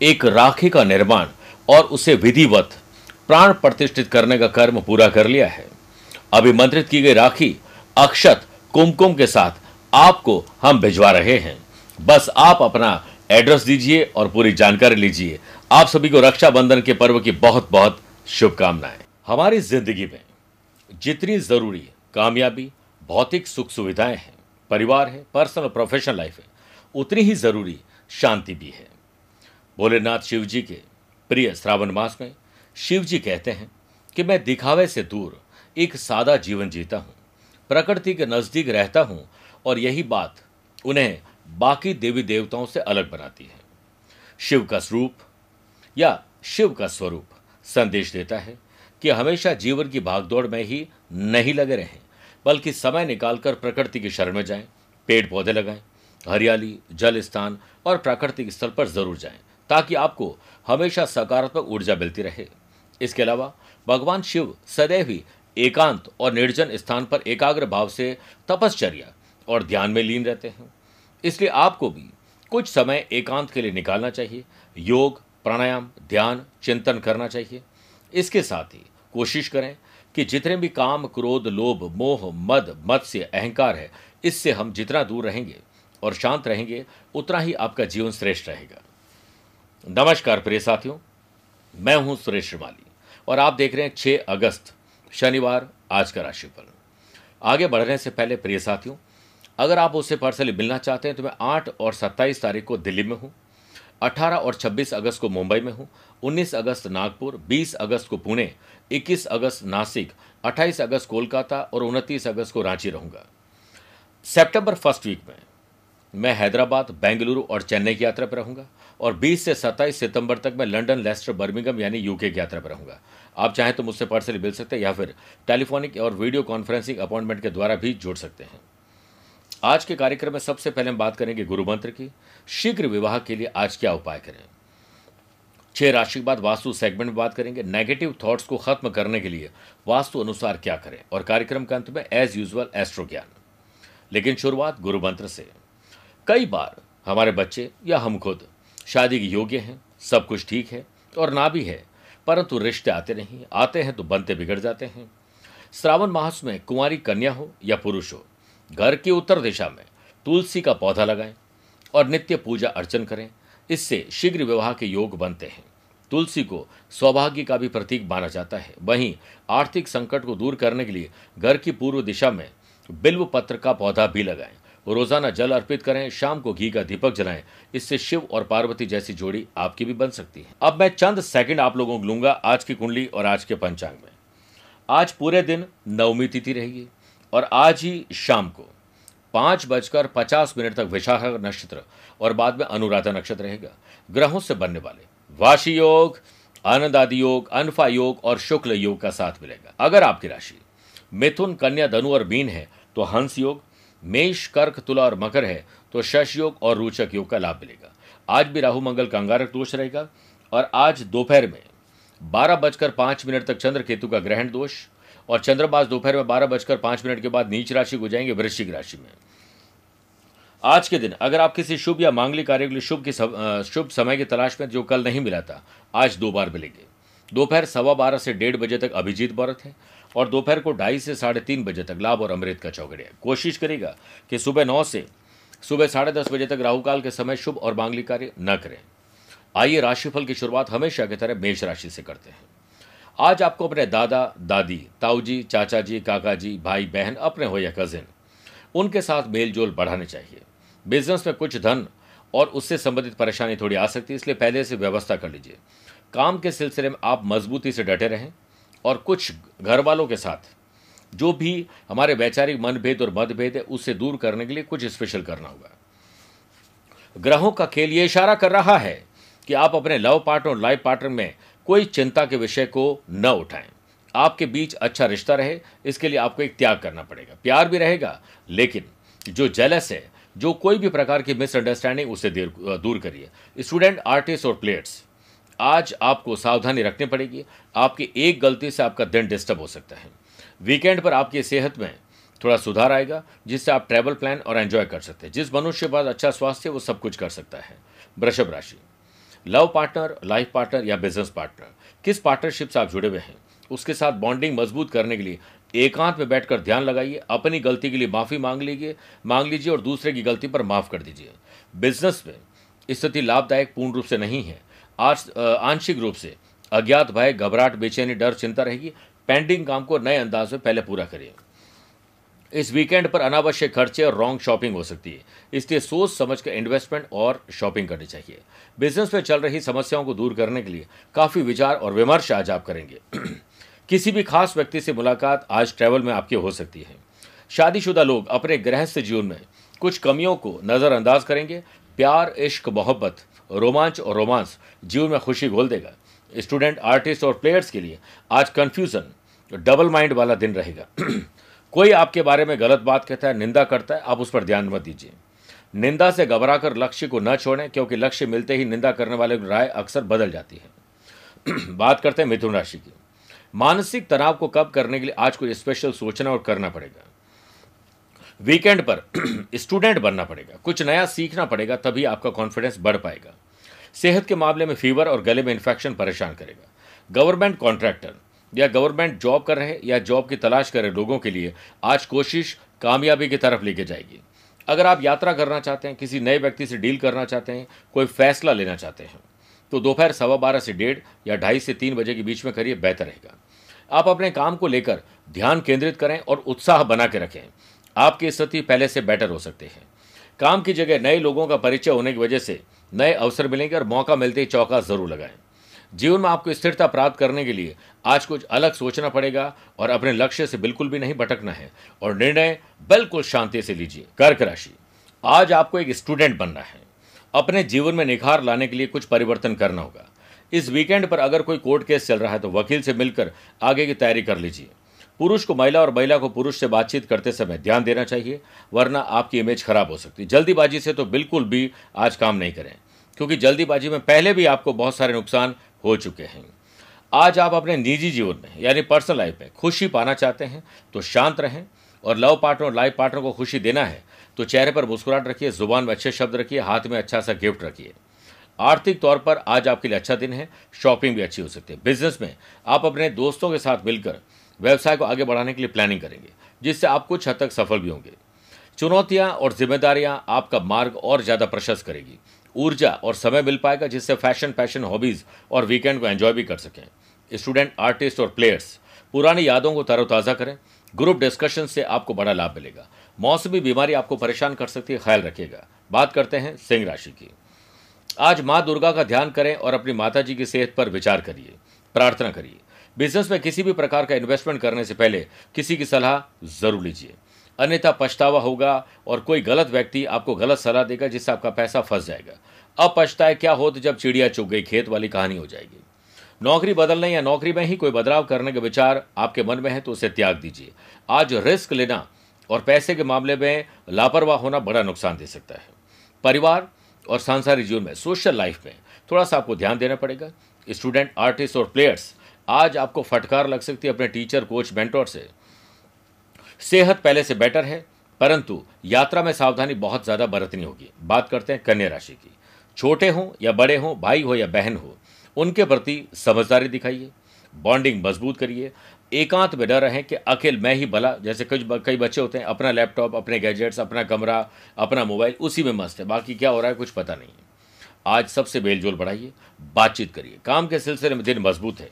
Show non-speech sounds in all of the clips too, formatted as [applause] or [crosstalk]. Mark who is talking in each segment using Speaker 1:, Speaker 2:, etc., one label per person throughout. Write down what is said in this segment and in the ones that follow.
Speaker 1: एक राखी का निर्माण और उसे विधिवत, प्राण प्रतिष्ठित करने का कर्म पूरा कर लिया है। अभिमंत्रित की गई राखी अक्षत कुमकुम के साथ आपको हम भिजवा रहे हैं। बस आप अपना एड्रेस दीजिए और पूरी जानकारी लीजिए। आप सभी को रक्षाबंधन के पर्व की बहुत बहुत शुभकामनाएँ। हमारी ज़िंदगी में जितनी ज़रूरी कामयाबी, भौतिक सुख सुविधाएँ हैं, परिवार है, पर्सनल और प्रोफेशनल लाइफ है, उतनी ही ज़रूरी शांति भी है। भोलेनाथ शिव जी के प्रिय श्रावण मास में शिव जी कहते हैं कि मैं दिखावे से दूर एक सादा जीवन जीता हूँ प्रकृति के नज़दीक रहता हूँ और यही बात उन्हें बाकी देवी देवताओं से अलग बनाती है। शिव का स्वरूप या शिव का स्वरूप संदेश देता है कि हमेशा जीवन की भागदौड़ में ही नहीं लगे रहें बल्कि समय निकालकर प्रकृति की शरण में जाएँ, पेड़ पौधे लगाएँ, हरियाली जल स्थान और प्राकृतिक स्थल पर ज़रूर जाएँ। ताकि आपको हमेशा सकारात्मक ऊर्जा मिलती रहे। इसके अलावा, भगवान शिव सदैव ही एकांत और निर्जन स्थान पर एकाग्र भाव से तपश्चर्या और ध्यान में लीन रहते हैं। इसलिए आपको भी कुछ समय एकांत के लिए निकालना चाहिए। योग, प्राणायाम, ध्यान, चिंतन करना चाहिए। इसके साथ ही कोशिश करें कि जितने भी काम, क्रोध, लोभ, मोह, मद, मत्स्य, अहंकार है, इससे हम जितना दूर रहेंगे और शांत रहेंगे, उतना ही आपका जीवन श्रेष्ठ रहेगा। नमस्कार प्रिय साथियों, मैं हूँ सुरेश श्रीमाली और आप देख रहे हैं 6 अगस्त, शनिवार, आज का राशिफल। आगे बढ़ने से पहले प्रिय साथियों, अगर आप उससे पर्सनली मिलना चाहते हैं तो मैं 8 और 27 तारीख को दिल्ली में हूँ 18 और 26 अगस्त को मुंबई में हूँ 19 अगस्त नागपुर 20 अगस्त को पुणे 21 अगस्त नासिक 28 अगस्त कोलकाता और 29 अगस्त को रांची रहूँगा। सेप्टेम्बर फ़र्स्ट वीक में मैं हैदराबाद, बेंगलुरु और चेन्नई की यात्रा पर रहूँगा और 20 से 27 सितंबर तक मैं लंदन लेस्टर, बर्मिंगम यानी यूके की यात्रा पर रहूँगा। आप चाहें तो मुझसे पर्सनली मिल सकते हैं या फिर टेलीफोनिक और वीडियो कॉन्फ्रेंसिंग अपॉइंटमेंट के द्वारा भी जुड़ सकते हैं। आज के कार्यक्रम में सबसे पहले हम बात करेंगे गुरु मंत्र की। शीघ्र विवाह के लिए आज क्या उपाय करें? छह राशि के बाद वास्तु सेगमेंट में बात करेंगे। नेगेटिव थॉट्स को खत्म करने के लिए वास्तु अनुसार क्या करें? और कार्यक्रम के अंत में एज यूजल एस्ट्रो ज्ञान। लेकिन शुरुआत गुरु मंत्र से। कई बार हमारे बच्चे या हम खुद शादी के योग्य हैं, सब कुछ ठीक है और ना भी है, परंतु रिश्ते आते नहीं, आते हैं तो बनते बिगड़ जाते हैं। श्रावण मास में कुंवारी कन्या हो या पुरुष हो, घर की उत्तर दिशा में तुलसी का पौधा लगाएँ और नित्य पूजा अर्चन करें, इससे शीघ्र विवाह के योग बनते हैं। तुलसी को सौभाग्य का भी प्रतीक माना जाता है। वहीं आर्थिक संकट को दूर करने के लिए घर की पूर्व दिशा में बिल्व पत्र का पौधा भी लगाएँ। रोज़ाना जल अर्पित करें, शाम को घी का दीपक जलाएँ। इससे शिव और पार्वती जैसी जोड़ी आपकी भी बन सकती है। अब मैं चंद सेकंड आप लोगों को लूँगा आज की कुंडली और आज के पंचांग में। आज पूरे दिन नवमी तिथि रहेगी और आज ही शाम को पाँच बजकर पचास मिनट तक विशाखा नक्षत्र और बाद में अनुराधा नक्षत्र रहेगा। ग्रहों से बनने वाले वाशी योग, आनंद आदि योग, अनफा योग और शुक्ल योग का साथ मिलेगा। अगर आपकी राशि मिथुन, कन्या, धनु और मीन है तो हंस योग मेष, कर्क, तुला और मकर है तो शश योग और रोचक योग का लाभ मिलेगा। आज भी राहु, मंगल का अंगारक दोष रहेगा और आज दोपहर में बारह बजकर पाँच मिनट तक चंद्र केतु का ग्रहण दोष और चंद्रमास दोपहर में बारह बजकर पाँच मिनट के बाद नीच राशि को जाएँगे वृश्चिक राशि में। आज के दिन अगर आप किसी शुभ या मांगलिक कार्य के लिए शुभ की शुभ समय की तलाश में जो कल नहीं मिला था, आज दो बार मिलेंगे। दोपहर सवा बारह से डेढ़ बजे तक अभिजीत व्रत है। और दोपहर को ढाई से साढ़े तीन बजे तक लाभ और अमृत का चौकड़िया कोशिश करेगा कि सुबह नौ से सुबह साढ़े दस बजे तक राहुकाल के समय शुभ और मांगलिक कार्य न करें। आइए राशिफल की शुरुआत हमेशा की तरह मेष राशि से करते हैं। आज आपको अपने दादा, दादी, ताऊजी चाचा जी काका जी भाई, बहन, अपने हो या कजिन, उनके साथ मेल जोल बढ़ाने चाहिए। बिज़नेस में कुछ धन और उससे संबंधित परेशानी थोड़ी आ सकती है, इसलिए पहले से व्यवस्था कर लीजिए। काम के सिलसिले में आप मजबूती से डटे रहें। और कुछ घर वालों के साथ। जो भी हमारे वैचारिक मनभेद और मतभेद है, उससे दूर करने के लिए कुछ स्पेशल करना होगा। ग्रहों का खेल ये इशारा कर रहा है कि आप अपने लव पार्टनर और लाइफ पार्टनर में कोई चिंता के विषय को न उठाएँ। आपके बीच अच्छा रिश्ता रहे, इसके लिए आपको एक त्याग करना पड़ेगा। प्यार भी रहेगा, लेकिन जो जेलस है, जो कोई भी प्रकार की मिसअंडरस्टैंडिंग उससे दूर करिए। स्टूडेंट आर्टिस्ट और प्लेयर्स आज आपको सावधानी रखनी पड़ेगी। आपकी एक गलती से आपका दिन डिस्टर्ब हो सकता है। वीकेंड पर आपकी सेहत में थोड़ा सुधार आएगा, जिससे आप ट्रैवल प्लान और एंजॉय कर सकते हैं। जिस मनुष्य के पास अच्छा स्वास्थ्य है, वो सब कुछ कर सकता है। वृषभ राशि। लव पार्टनर लाइफ पार्टनर या बिज़नेस पार्टनर किस पार्टनरशिप से आप जुड़े हुए हैं? उसके साथ बॉन्डिंग मज़बूत करने के लिए एकांत में बैठकर ध्यान लगाइए, अपनी गलती के लिए माफ़ी मांग लीजिए मांग लीजिए और दूसरे की गलती पर माफ़ कर दीजिए। बिज़नेस में स्थिति लाभदायक पूर्ण रूप से नहीं है। आंशिक रूप से। अज्ञात भय, घबराहट, बेचैनी, डर, चिंता रहेगी। पेंडिंग काम को नए अंदाज में पहले पूरा करिए। इस वीकेंड पर अनावश्यक खर्चे और रॉन्ग शॉपिंग हो सकती है। इसलिए सोच समझ कर इन्वेस्टमेंट और शॉपिंग करनी चाहिए। बिज़नेस में चल रही समस्याओं को दूर करने के लिए काफ़ी विचार और विमर्श आज आप करेंगे। [clears throat] किसी भी खास व्यक्ति से मुलाकात आज ट्रैवल में आपकी हो सकती है। शादीशुदा लोग अपने गृहस्थ जीवन में कुछ कमियों को नज़रअंदाज करेंगे। प्यार, इश्क, मोहब्बत, रोमांच और रोमांस जीवन में खुशी घोल देगा। स्टूडेंट, आर्टिस्ट और प्लेयर्स के लिए आज कन्फ्यूज़न डबल माइंड वाला दिन रहेगा। [clears throat] कोई आपके बारे में गलत बात कहता है, निंदा करता है, आप उस पर ध्यान मत दीजिए। निंदा से घबराकर लक्ष्य को न छोड़ें, क्योंकि लक्ष्य मिलते ही निंदा करने वाले की राय अक्सर बदल जाती है। [clears throat] बात करते हैं मिथुन राशि की। मानसिक तनाव को कब करने के लिए आज कोई स्पेशल सोचना और करना पड़ेगा। वीकेंड पर [clears throat] स्टूडेंट बनना पड़ेगा। कुछ नया सीखना पड़ेगा, तभी आपका कॉन्फिडेंस बढ़ पाएगा। सेहत के मामले में फीवर और गले में इन्फेक्शन परेशान करेगा। गवर्नमेंट कॉन्ट्रैक्टर या गवर्नमेंट जॉब कर रहे या जॉब की तलाश कर रहे लोगों के लिए आज कोशिश कामयाबी की तरफ़ लेके जाएगी। अगर आप यात्रा करना चाहते हैं, किसी नए व्यक्ति से डील करना चाहते हैं, कोई फैसला लेना चाहते हैं तो दोपहर सवा बारह से डेढ़ या ढाई से तीन बजे के बीच में करिए, बेहतर रहेगा। आप अपने काम को लेकर ध्यान केंद्रित करें और उत्साह बना के रखें। आपकी स्थिति पहले से बेटर हो सकते हैं। काम की जगह नए लोगों का परिचय होने की वजह से नए अवसर मिलेंगे और मौका मिलते ही चौका ज़रूर लगाएँ। जीवन में आपको स्थिरता प्राप्त करने के लिए आज कुछ अलग सोचना पड़ेगा और अपने लक्ष्य से बिल्कुल भी नहीं भटकना है और निर्णय बिल्कुल शांति से लीजिए। कर्क राशि, आज आपको एक स्टूडेंट बनना है। अपने जीवन में निखार लाने के लिए कुछ परिवर्तन करना होगा। इस वीकेंड पर अगर कोई कोर्ट केस चल रहा है तो वकील से मिलकर आगे की तैयारी कर लीजिए। पुरुष को महिला और महिला को पुरुष से बातचीत करते समय ध्यान देना चाहिए, वरना आपकी इमेज खराब हो सकती है। जल्दीबाजी से तो बिल्कुल भी आज काम नहीं करें, क्योंकि जल्दीबाजी में पहले भी आपको बहुत सारे नुकसान हो चुके हैं। आज आप अपने निजी जीवन में, यानी पर्सनल लाइफ में खुशी पाना चाहते हैं तो शांत रहें, और लव पार्टनर और लाइफ पार्टनर को खुशी देना है तो चेहरे पर मुस्कुराहट रखिए, ज़ुबान में अच्छे शब्द रखिए, हाथ में अच्छा सा गिफ्ट रखिए। आर्थिक तौर पर आज आपके लिए अच्छा दिन है शॉपिंग भी अच्छी हो सकती है। बिज़नेस में आप अपने दोस्तों के साथ मिलकर व्यवसाय को आगे बढ़ाने के लिए प्लानिंग करेंगे, जिससे आप कुछ हद तक सफल भी होंगे। चुनौतियाँ और जिम्मेदारियाँ आपका मार्ग और ज़्यादा प्रशस्त करेगी। ऊर्जा और समय मिल पाएगा, जिससे फ़ैशन पैशन हॉबीज़ और वीकेंड को एंजॉय भी कर सकें। स्टूडेंट आर्टिस्ट और प्लेयर्स पुरानी यादों को तरोताज़ा करें। ग्रुप डिस्कशन से आपको बड़ा लाभ मिलेगा। मौसमी बीमारी आपको परेशान कर सकती है, ख्याल रखिएगा। बात करते हैं सिंह राशि की। आज माँ दुर्गा का ध्यान करें और अपनी माता जी की सेहत पर विचार करिए। प्रार्थना करिए। बिज़नेस में किसी भी प्रकार का इन्वेस्टमेंट करने से पहले किसी की सलाह ज़रूर लीजिए। अन्यथा पछतावा होगा और कोई गलत व्यक्ति आपको गलत सलाह देगा, जिससे आपका पैसा फंस जाएगा। अब पछताए क्या हो तो जब चिड़िया चुग गई, खेत वाली कहानी हो जाएगी। नौकरी बदलने या नौकरी में ही कोई बदलाव करने के विचार आपके मन में है तो उसे त्याग दीजिए। आज रिस्क लेना और पैसे के मामले में लापरवाह होना बड़ा नुकसान दे सकता है। परिवार और सांसारिक जीवन में, सोशल लाइफ में थोड़ा सा आपको ध्यान देना पड़ेगा। स्टूडेंट, आर्टिस्ट और प्लेयर्स आज आपको फटकार लग सकती है अपने टीचर कोच मेंटोर से। सेहत पहले से बेटर है, परंतु यात्रा में सावधानी बहुत ज़्यादा बरतनी होगी। बात करते हैं कन्या राशि की। छोटे हों या बड़े हों, भाई हो या बहन हो, उनके प्रति समझदारी दिखाइए बॉन्डिंग मज़बूत करिए। एकांत में डर रहें कि अकेल मैं ही भला, जैसे कुछ कई बच्चे होते हैं, अपना लैपटॉप अपने गैजेट्स अपना कमरा, अपना मोबाइल उसी में मस्त है, बाकी क्या हो रहा है कुछ पता नहीं। है आज सबसे मेलजोल बढ़ाइए, बातचीत करिए। काम के सिलसिले में दिन मज़बूत है।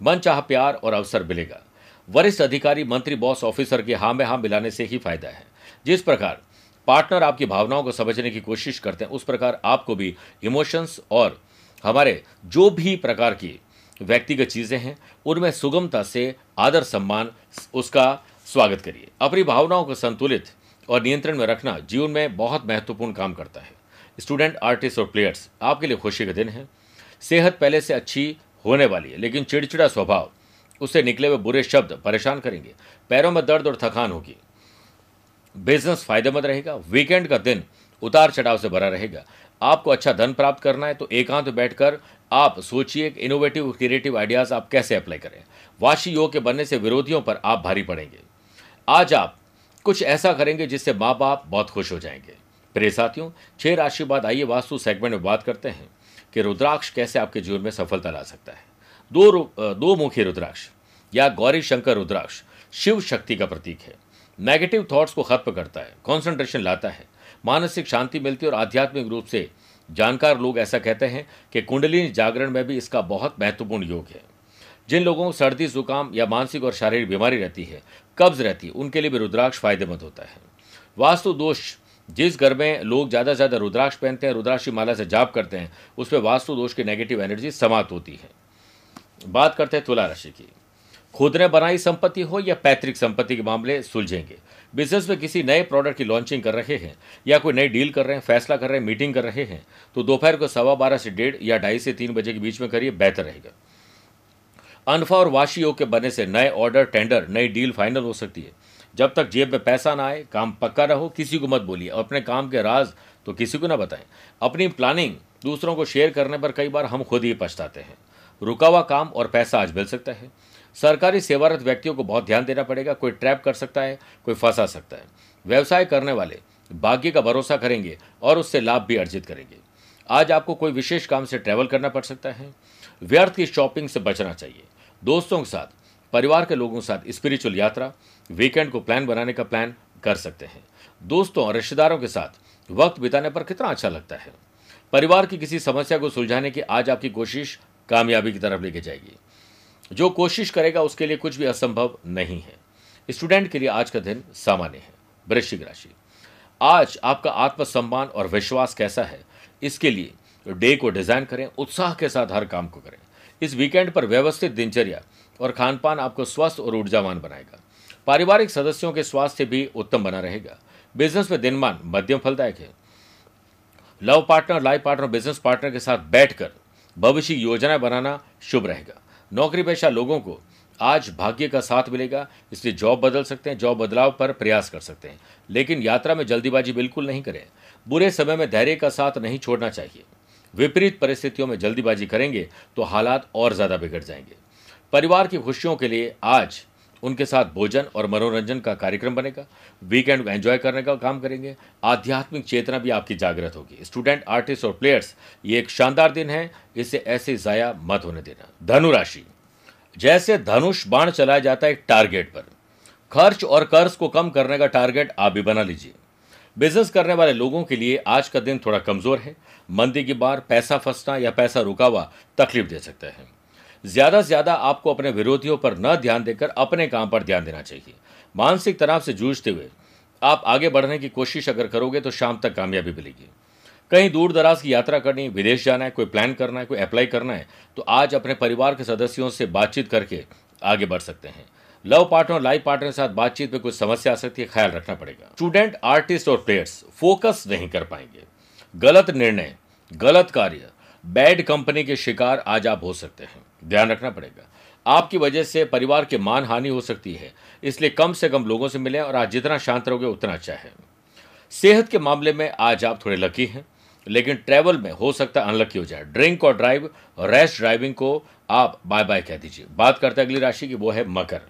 Speaker 1: मन चाह प्यार और अवसर मिलेगा। वरिष्ठ अधिकारी, मंत्री, बॉस, ऑफिसर के हाँ में हाँ मिलाने से ही फ़ायदा है। जिस प्रकार पार्टनर आपकी भावनाओं को समझने की कोशिश करते हैं, उस प्रकार आपको भी इमोशंस और हमारे जो भी प्रकार की व्यक्तिगत चीज़ें हैं, उनमें सुगमता से आदर सम्मान, उसका स्वागत करिए। अपनी भावनाओं को संतुलित और नियंत्रण में रखना जीवन में बहुत महत्वपूर्ण काम करता है। स्टूडेंट, आर्टिस्ट और प्लेयर्स, आपके लिए खुशी का दिन है। सेहत पहले से अच्छी होने वाली है, लेकिन चिड़चिड़ा स्वभाव। उससे निकले हुए बुरे शब्द परेशान करेंगे। पैरों में दर्द और थकान होगी। बिज़नेस फ़ायदेमंद रहेगा। वीकेंड का दिन उतार चढ़ाव से भरा रहेगा। आपको अच्छा धन प्राप्त करना है तो एकांत बैठकर आप सोचिए इनोवेटिव क्रिएटिव आइडियाज़ आप कैसे अप्लाई करें। वाशी योग के बनने से विरोधियों पर आप भारी पड़ेंगे। आज आप कुछ ऐसा करेंगे जिससे माँ बाप बहुत खुश हो जाएँगे। प्रिय साथियों, छह राशि बाद आइए वास्तु सेगमेंट में बात करते हैं। कि रुद्राक्ष कैसे आपके जीवन में सफलता ला सकता है। दो दो मुखी रुद्राक्ष, या गौरी शंकर रुद्राक्ष, शिव शक्ति का प्रतीक है। नेगेटिव थॉट्स को खत्म करता है कॉन्सेंट्रेशन लाता है। मानसिक शांति मिलती है और आध्यात्मिक रूप से जानकार लोग ऐसा कहते हैं कि कुंडलिनी जागरण में भी इसका बहुत महत्वपूर्ण योग है। जिन लोगों को सर्दी, जुकाम या मानसिक और शारीरिक बीमारी रहती है, कब्ज रहती है, उनके लिए भी रुद्राक्ष फ़ायदेमंद होता है। वास्तु दोष जिस घर में लोग ज़्यादा से ज़्यादा रुद्राक्ष पहनते हैं, रुद्राक्ष माला से जाप करते हैं, उस पर वास्तु दोष की नेगेटिव एनर्जी समाप्त होती है। बात करते हैं तुला राशि की। खुद ने बनाई संपत्ति हो या पैतृक संपत्ति के मामले सुलझेंगे। बिज़नेस में किसी नए प्रोडक्ट की लॉन्चिंग कर रहे हैं या कोई नई डील कर रहे हैं, फैसला कर रहे हैं मीटिंग कर रहे हैं तो दोपहर को सवा बारह से डेढ़ या ढाई से तीन बजे के बीच में करिए, बेहतर रहेगा। अनफा और वाशी योग के बनने से नए ऑर्डर टेंडर नई डील फाइनल हो सकती है। जब तक जेब में पैसा ना आए, काम पक्का रहो, किसी को मत बोलिए। और अपने काम के राज तो किसी को ना बताएँ। अपनी प्लानिंग दूसरों को शेयर करने पर कई बार हम खुद ही पछताते हैं। रुका हुआ काम और पैसा आज मिल सकता है। सरकारी सेवारत व्यक्तियों को बहुत ध्यान देना पड़ेगा। कोई ट्रैप कर सकता है, कोई फंसा सकता है। व्यवसाय करने वाले भाग्य का भरोसा करेंगे और उससे लाभ भी अर्जित करेंगे। आज आपको कोई विशेष काम से ट्रैवल करना पड़ सकता है। व्यर्थ की शॉपिंग से बचना चाहिए। दोस्तों के साथ परिवार के लोगों के साथ स्पिरिचुअल यात्रा वीकेंड को प्लान बनाने का प्लान कर सकते हैं। दोस्तों और रिश्तेदारों के साथ वक्त बिताने पर कितना अच्छा लगता है। परिवार की किसी समस्या को सुलझाने की आज आपकी कोशिश कामयाबी की तरफ़ लेके जाएगी। जो कोशिश करेगा उसके लिए कुछ भी असंभव नहीं है। स्टूडेंट के लिए आज का दिन सामान्य है। वृश्चिक राशि। आज आपका आत्मसम्मान और विश्वास कैसा है, इसके लिए डे को डिज़ाइन करें, उत्साह के साथ हर काम को करें। इस वीकेंड पर व्यवस्थित दिनचर्या और खान पान आपको स्वस्थ और ऊर्जावान बनाएगा। पारिवारिक सदस्यों के स्वास्थ्य भी उत्तम बना रहेगा। बिज़नेस में दिनमान मध्यम फलदायक है। Love partner, life partner, business partner के साथ बैठकर भविष्य योजनाएँ बनाना शुभ रहेगा। नौकरी पेशा लोगों को आज भाग्य का साथ मिलेगा, इसलिए जॉब बदल सकते हैं, जॉब बदलाव पर प्रयास कर सकते हैं। लेकिन यात्रा में जल्दीबाजी बिल्कुल नहीं करें। बुरे समय में धैर्य का साथ नहीं छोड़ना चाहिए। विपरीत परिस्थितियों में जल्दीबाजी करेंगे तो हालात और ज़्यादा बिगड़ जाएँगे। परिवार की खुशियों के लिए आज उनके साथ भोजन और मनोरंजन का कार्यक्रम बनेगा वीकेंड को एंजॉय करने का काम करेंगे। आध्यात्मिक चेतना भी आपकी जागृत होगी। स्टूडेंट आर्टिस्ट और प्लेयर्स ये एक शानदार दिन है। इसे ऐसे ज़ाया मत होने देना। धनु राशि। जैसे धनुष बाण चलाया जाता है एक टारगेट पर। खर्च और कर्ज को कम करने का टारगेट आप भी बना लीजिए। बिज़नेस करने वाले लोगों के लिए आज का दिन थोड़ा कमज़ोर है। मंदी की बार पैसा फंसना या पैसा रुका हुआ तकलीफ़ दे सकता है। ज़्यादा से ज़्यादा आपको अपने विरोधियों पर न ध्यान देकर अपने काम पर ध्यान देना चाहिए। मानसिक तनाव से जूझते हुए आप आगे बढ़ने की कोशिश अगर करोगे तो शाम तक कामयाबी मिलेगी। कहीं दूर दराज की यात्रा करनी, विदेश जाना है, कोई प्लान करना है, कोई अप्लाई करना है तो आज अपने परिवार के सदस्यों से बातचीत करके आगे बढ़ सकते हैं। लव पार्टनर लाइफ पार्टनर के साथ बातचीत में कुछ समस्या आ सकती है, ख्याल रखना पड़ेगा। स्टूडेंट, आर्टिस्ट और प्लेयर्स फोकस नहीं कर पाएँगे। गलत निर्णय, गलत कार्य बैड कंपनी के शिकार आज आप हो सकते हैं। ध्यान रखना पड़ेगा। आपकी वजह से परिवार की मान हानि हो सकती है, इसलिए कम से कम लोगों से मिलें और आज जितना शांत रहोगे उतना अच्छा है। सेहत के मामले में आज आप थोड़े लकी हैं, लेकिन ट्रैवल में हो सकता है अनलकी हो जाए। ड्रिंक और ड्राइव रेस्ट ड्राइविंग को आप बाय बाय कह दीजिए। बात करते हैं अगली राशि की, वो है मकर।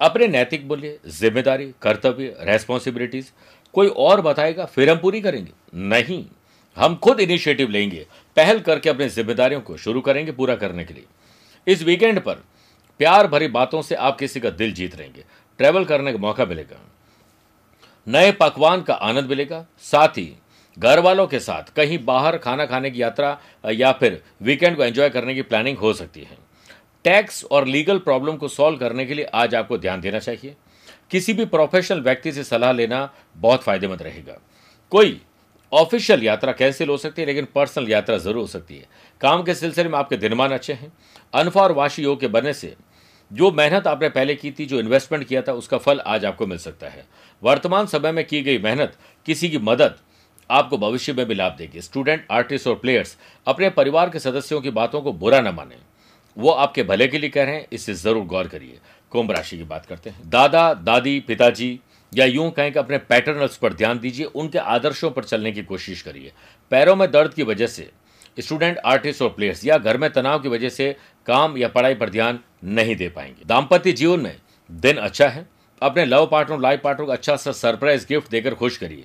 Speaker 1: अपने नैतिक मूल्य, ज़िम्मेदारी, कर्तव्य रेस्पॉन्सिबिलिटीज कोई और बताएगा, फिर हम पूरी करेंगे। नहीं। हम खुद इनिशिएटिव लेंगे, पहल करके अपनी जिम्मेदारियों को शुरू करेंगे पूरा करने के लिए। इस वीकेंड पर प्यार भरी बातों से आप किसी का दिल जीत रहेंगे ट्रैवल करने का मौका मिलेगा। नए पकवान का आनंद मिलेगा। साथ ही घर वालों के साथ कहीं बाहर खाना खाने की यात्रा या फिर वीकेंड को एंजॉय करने की प्लानिंग हो सकती है। टैक्स और लीगल प्रॉब्लम को सॉल्व करने के लिए आज आपको ध्यान देना चाहिए। किसी भी प्रोफेशनल व्यक्ति से सलाह लेना बहुत फ़ायदेमंद रहेगा। कोई ऑफिशियल यात्रा कैंसिल हो सकती है, लेकिन पर्सनल यात्रा ज़रूर हो सकती है। काम के सिलसिले में आपके दिनमान अच्छे हैं। अनफा और वाशी योग के बनने से जो मेहनत आपने पहले की थी, जो इन्वेस्टमेंट किया था, उसका फल आज आपको मिल सकता है। वर्तमान समय में की गई मेहनत किसी की मदद आपको भविष्य में भी लाभ देगी। स्टूडेंट आर्टिस्ट और प्लेयर्स अपने परिवार के सदस्यों की बातों को बुरा न माने। वो आपके भले के लिए कह रहे हैं, इससे ज़रूर गौर करिए। कुंभ राशि की बात करते हैं। दादा, दादी, पिताजी या यूँ कहें कि अपने पैटर्नल्स पर ध्यान दीजिए, उनके आदर्शों पर चलने की कोशिश करिए। पैरों में दर्द की वजह से स्टूडेंट, आर्टिस्ट और प्लेयर्स या घर में तनाव की वजह से काम या पढ़ाई पर ध्यान नहीं दे पाएँगे। दाम्पत्य जीवन में दिन अच्छा है, अपने लव पार्टनर, लाइफ पार्टनर को अच्छा सा सरप्राइज़ गिफ्ट देकर खुश करिए।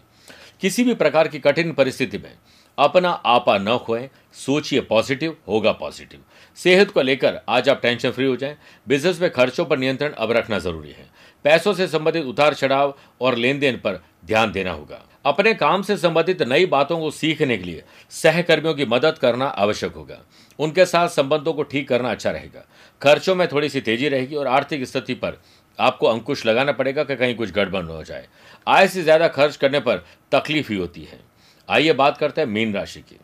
Speaker 1: किसी भी प्रकार की कठिन परिस्थिति में अपना आपा न खोए, सोचिए पॉजिटिव, होगा पॉजिटिव। सेहत को लेकर आज आप टेंशन फ्री हो जाएँ। बिज़नेस में खर्चों पर नियंत्रण अब रखना ज़रूरी है। पैसों से संबंधित उतार चढ़ाव और लेन देन पर ध्यान देना होगा। अपने काम से संबंधित नई बातों को सीखने के लिए सहकर्मियों की मदद करना आवश्यक होगा। उनके साथ संबंधों को ठीक करना अच्छा रहेगा। खर्चों में थोड़ी सी तेज़ी रहेगी और आर्थिक स्थिति पर आपको अंकुश लगाना पड़ेगा कि कहीं कुछ गड़बड़ न हो जाए। आय से ज़्यादा खर्च करने पर तकलीफ़ ही होती है। आइए बात करते हैं मीन राशि की।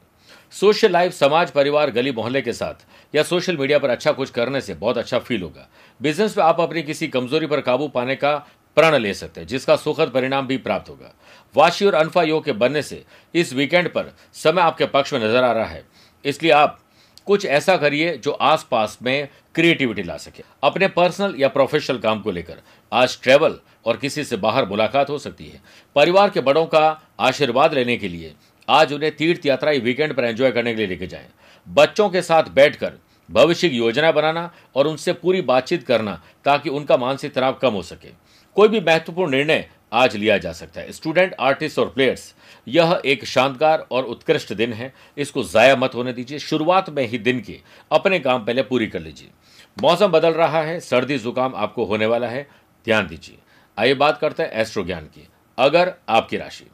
Speaker 1: सोशल लाइफ समाज परिवार गली मोहल्ले के साथ, या सोशल मीडिया पर अच्छा कुछ करने से बहुत अच्छा फील होगा। बिज़नेस में आप अपनी किसी कमज़ोरी पर काबू पाने का प्रण ले सकते हैं, जिसका सुखद परिणाम भी प्राप्त होगा। वाशी और अनफा योग के बनने से इस वीकेंड पर समय आपके पक्ष में नज़र आ रहा है। इसलिए आप कुछ ऐसा करिए जो आसपास में क्रिएटिविटी ला सके। अपने पर्सनल या प्रोफेशनल काम को लेकर आज ट्रेवल और किसी से बाहर मुलाकात हो सकती है। परिवार के बड़ों का आशीर्वाद लेने के लिए आज उन्हें तीर्थ यात्रा वीकेंड पर एंजॉय करने के लिए लेके जाएँ। बच्चों के साथ बैठकर भविष्य की योजना बनाना और उनसे पूरी बातचीत करना ताकि उनका मानसिक तनाव कम हो सके। कोई भी महत्वपूर्ण निर्णय आज लिया जा सकता है। स्टूडेंट आर्टिस्ट और प्लेयर्स यह एक शानदार और उत्कृष्ट दिन है। इसको ज़ाया मत होने दीजिए। शुरुआत में ही दिन के अपने काम पहले पूरी कर लीजिए। मौसम बदल रहा है, सर्दी, जुकाम आपको होने वाला है। ध्यान दीजिए। आइए बात करते हैं एस्ट्रो ज्ञान की। अगर आपकी राशि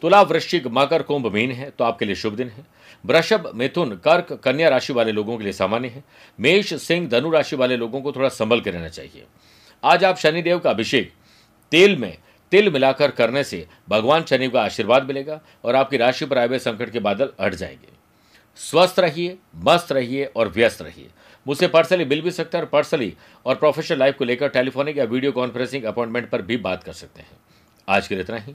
Speaker 1: तुला वृश्चिक मकर कुंभ मीन है तो आपके लिए शुभ दिन है। वृषभ, मिथुन, कर्क, कन्या राशि वाले लोगों के लिए सामान्य है। मेष, सिंह, धनु राशि वाले लोगों को थोड़ा संभल के रहना चाहिए। आज आप शनिदेव का अभिषेक तेल में, तिल मिलाकर करने से भगवान शनि का आशीर्वाद मिलेगा और आपकी राशि पर आए हुए संकट के बादल हट जाएँगे। स्वस्थ रहिए, मस्त रहिए और व्यस्त रहिए। मुझसे पर्सनली मिल भी सकते हैं और पर्सनली और प्रोफेशनल लाइफ को लेकर टेलीफोनिक या वीडियो कॉन्फ्रेंसिंग अपॉइंटमेंट पर भी बात कर सकते हैं। आज के लिए इतना ही।